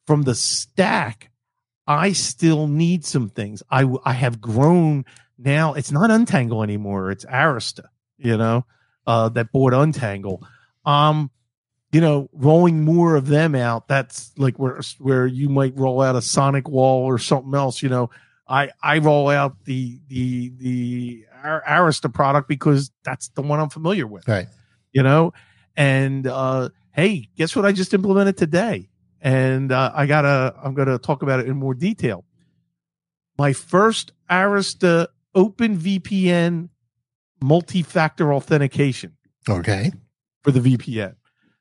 from the stack, I still need some things. I I have grown now. It's not Untangle anymore. It's Arista, you know, uh, that bought Untangle. Um, you know, rolling more of them out, that's like where where you might roll out a SonicWall or something else. You know, I I roll out the the the Arista product because that's the one I'm familiar with. Right. You know, and uh, hey, guess what? I just implemented today, and uh, I gotta I'm gonna talk about it in more detail. My first Arista OpenVPN multi-factor authentication. Okay. For the VPN.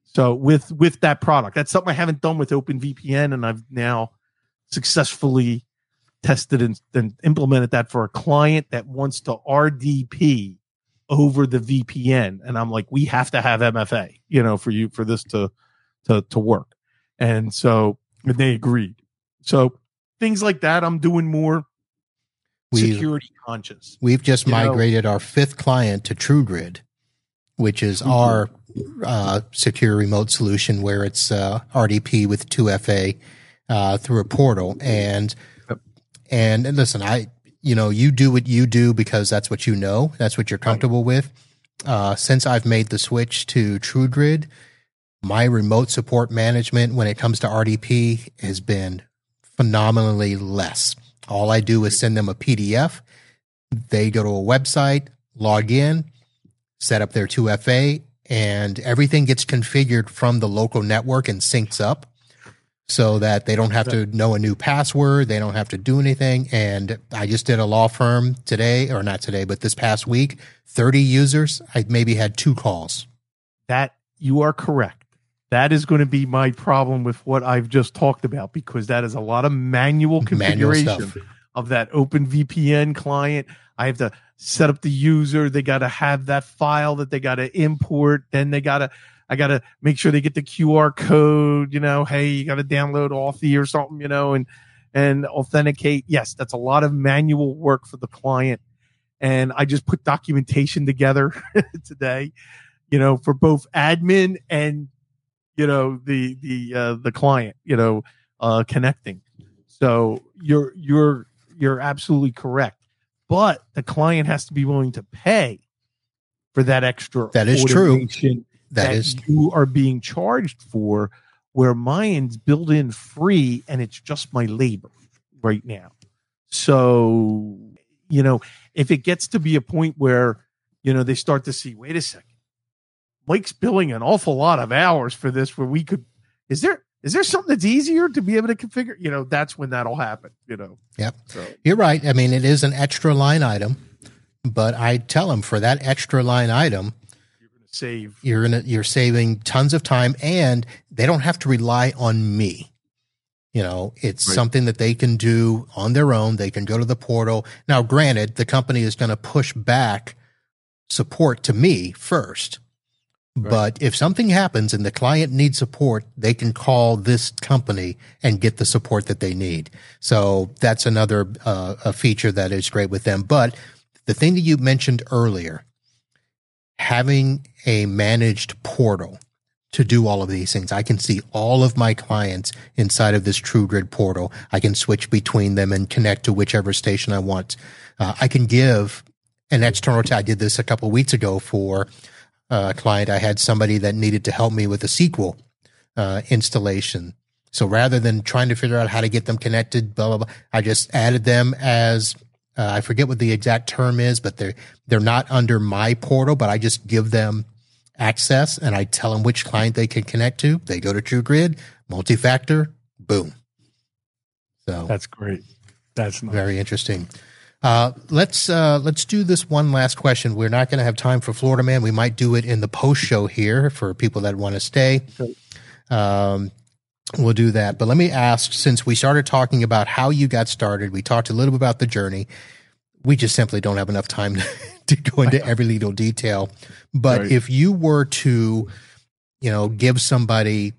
So with with that product, that's something I haven't done with OpenVPN, and I've now successfully tested and, and implemented that for a client that wants to RDP over the VPN. And I'm like, we have to have MFA, you know, for you for this to to to work. And so and they agreed. So things like that, I'm doing more we've, security conscious. We've just migrated know, our fifth client to TrueGrid, which is mm-hmm. our uh, secure remote solution where it's uh, RDP with 2FA uh, through a portal. And, yep. and and listen, I you know you do what you do because that's what you know, that's what you're comfortable right. with. Uh, since I've made the switch to TrueGrid, my remote support management when it comes to RDP has been phenomenally less. All I do is send them a PDF. They go to a website, log in, set up their 2FA, and everything gets configured from the local network and syncs up so that they don't have to know a new password. They don't have to do anything. And I just did a law firm today, or not today, but this past week, 30 users. I maybe had two calls. That you are correct. That is going to be my problem with what I've just talked about because that is a lot of manual configuration manual of that OpenVPN client. I have to set up the user. They got to have that file that they got to import. Then they got to, I got to make sure they get the QR code, you know, hey, you got to download Authy or something, you know, and, and authenticate. Yes, that's a lot of manual work for the client. And I just put documentation together [LAUGHS] today, you know, for both admin and, you know, the, the, uh, the client, you know, uh, connecting. So you're, you're, you're absolutely correct but the client has to be willing to pay for that extra. That is true. That, that is you are being charged for. Where mine's built in free, and it's just my labor right now. So you know, if it gets to be a point where you know they start to see, wait a second, Mike's billing an awful lot of hours for this, where we could. Is there is there something that's easier to be able to configure? You know, that's when that'll happen. You know. Yep. So. You're right. I mean, it is an extra line item, but I tell them for that extra line item, you're going to save. You're gonna you're saving tons of time, and they don't have to rely on me. You know, it's right. something that they can do on their own. They can go to the portal. Now, granted, the company is going to push back support to me first but if something happens and the client needs support, they can call this company and get the support that they need. So that's another uh, a feature that is great with them. But the thing that you mentioned earlier, having a managed portal to do all of these things. I can see all of my clients inside of this TrueGrid portal. I can switch between them and connect to whichever station I want. Uh, I can give an external. I did this a couple of weeks ago for a client, I had somebody that needed to help me with a SQL uh, installation. So rather than trying to figure out how to get them connected, blah blah blah, I just added them as uh, I forget what the exact term is, but they're they're not under my portal, but I just give them access and I tell them which client they can connect to. They go to TrueGrid, multi-factor, boom. So that's great. That's nice. very interesting. Uh, let's uh, let's do this one last question. We're not going to have time for Florida Man. We might do it in the post show here for people that want to stay. Um, we'll do that. But let me ask: since we started talking about how you got started, we talked a little bit about the journey. We just simply don't have enough time to, go into [LAUGHS] every little detail. But right. if you were to, you know, give somebody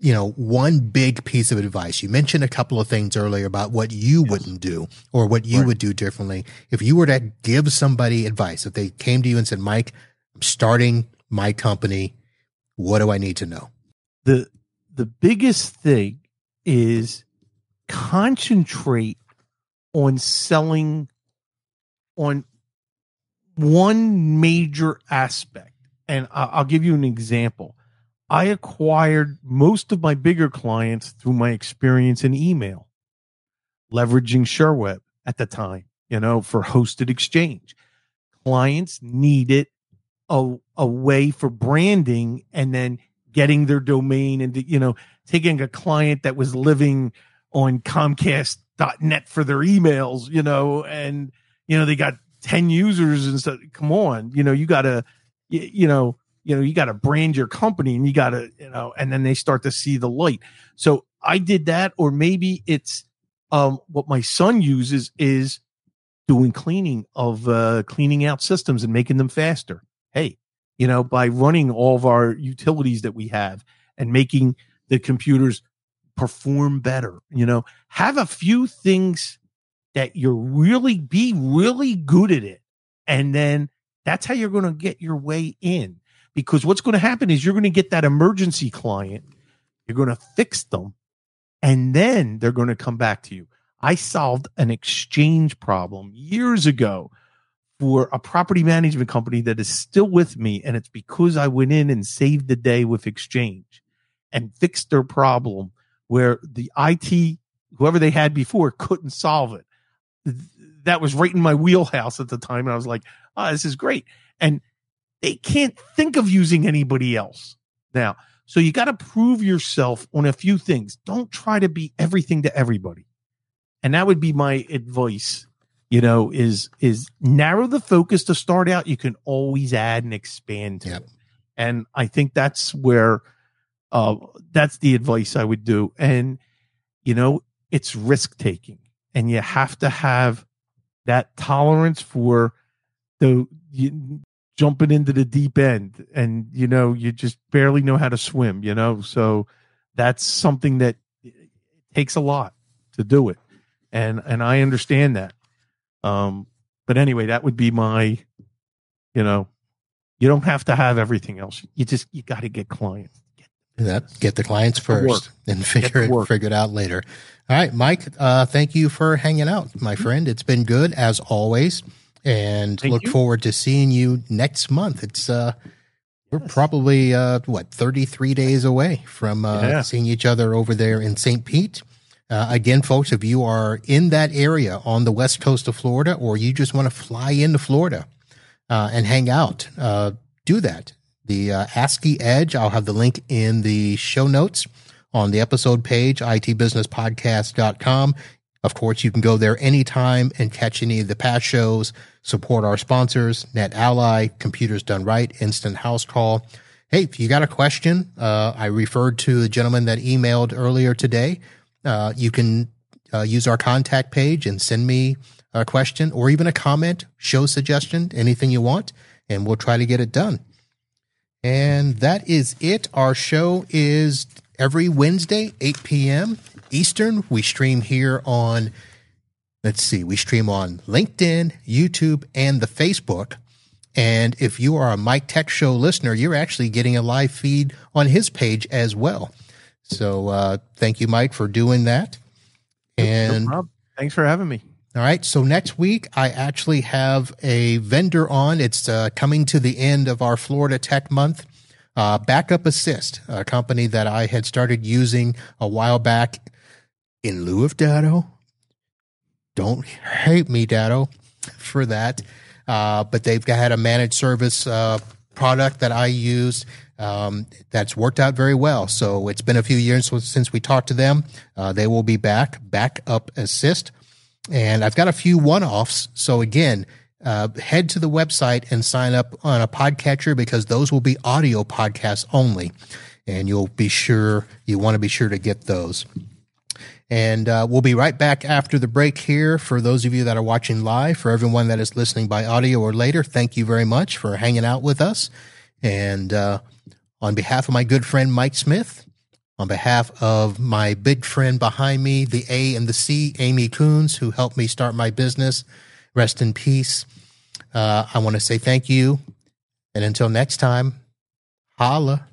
you know, one big piece of advice. You mentioned a couple of things earlier about what you yes. wouldn't do or what you right. would do differently. If you were to give somebody advice, if they came to you and said, Mike, I'm starting my company, what do I need to know? The the biggest thing is concentrate on selling on one major aspect. And I'll give you an example I acquired most of my bigger clients through my experience in email, leveraging Sherweb at the time, you know, for hosted exchange. Clients needed a, a way for branding and then getting their domain and, you know, taking a client that was living on Comcast.net for their emails, you know, and, you know, they got 10 users and stuff. come on, you know, you got to, you, you know, you know, you got to brand your company and you got to, you know, and then they start to see the light. So I did that, or maybe it's um, what my son uses is doing cleaning of uh, cleaning out systems and making them faster. Hey, you know, by running all of our utilities that we have and making the computers perform better, you know, have a few things that you're really be really good at it. And then that's how you're going to get your way in because what's going to happen is you're going to get that emergency client, you're going to fix them, and then they're going to come back to you. I solved an exchange problem years ago for a property management company that is still with me. And it's because I went in and saved the day with exchange and fixed their problem where the IT, whoever they had before, couldn't solve it. That was right in my wheelhouse at the time. And I was like, oh, this is great. And they can't think of using anybody else now. So you got to prove yourself on a few things. Don't try to be everything to everybody. And that would be my advice, you know, is is narrow the focus to start out. You can always add and expand to Yep. it. And I think that's where uh that's the advice I would do. And you know, it's risk taking. And you have to have that tolerance for the you, jumping into the deep end. And you know you just barely know how to swim you know? So that's something that takes a lot to do it. And and i understand that. Um but anyway that would be my you know you don't have to have everything else. You just you got to get clients That get the clients first and figure it figure it out later. All right, Mike. Uh, thank you for hanging out, my friend. It's been good as always, and Thank look you. forward to seeing you next month. It's uh, we're probably uh, what thirty three days away from uh, Yeah. seeing each other over there in St. Pete. Uh, again, folks, if you are in that area on the west coast of Florida, or you just want to fly into Florida uh, and hang out, uh, do that. The uh, ASCII Edge, I'll have the link in the show notes on the episode page, itbusinesspodcast.com. Of course, you can go there anytime and catch any of the past shows, support our sponsors, NetAlly, Computers Done Right, Instant House Call. Hey, if you got a question, uh, I referred to the gentleman that emailed earlier today. Uh, you can uh, use our contact page and send me a question or even a comment, show suggestion, anything you want, and we'll try to get it done. And that is it. Our show is every Wednesday, 8 p.m. Eastern. We stream here on, let's see, we stream on LinkedIn, YouTube, and the Facebook. And if you are a Mike Tech Show listener, you're actually getting a live feed on his page as well. So uh, thank you, Mike, for doing that. And no thanks for having me all right. So next week, I actually have a vendor on. It's uh, coming to the end of our Florida Tech Month. Uh, BackupAssist, a company that I had started using a while back in lieu of Datto. Don't hate me, Datto, for that. Uh, but they've had a managed service uh, product that I use um, that's worked out very well. So it's been a few years since we talked to them. Uh, they will be back. BackupAssist and I've got a few one offs. So again, uh, head to the website and sign up on a podcatcher because those will be audio podcasts only. And you'll be sure, you want to be sure to get those. And uh, we'll be right back after the break here. For those of you that are watching live, for everyone that is listening by audio or later, thank you very much for hanging out with us. And uh, on behalf of my good friend Mike Smith, on behalf of my big friend behind me, the A and the C, Amy Coons, who helped me start my business, rest in peace. Uh, I want to say thank you. And until next time, holla.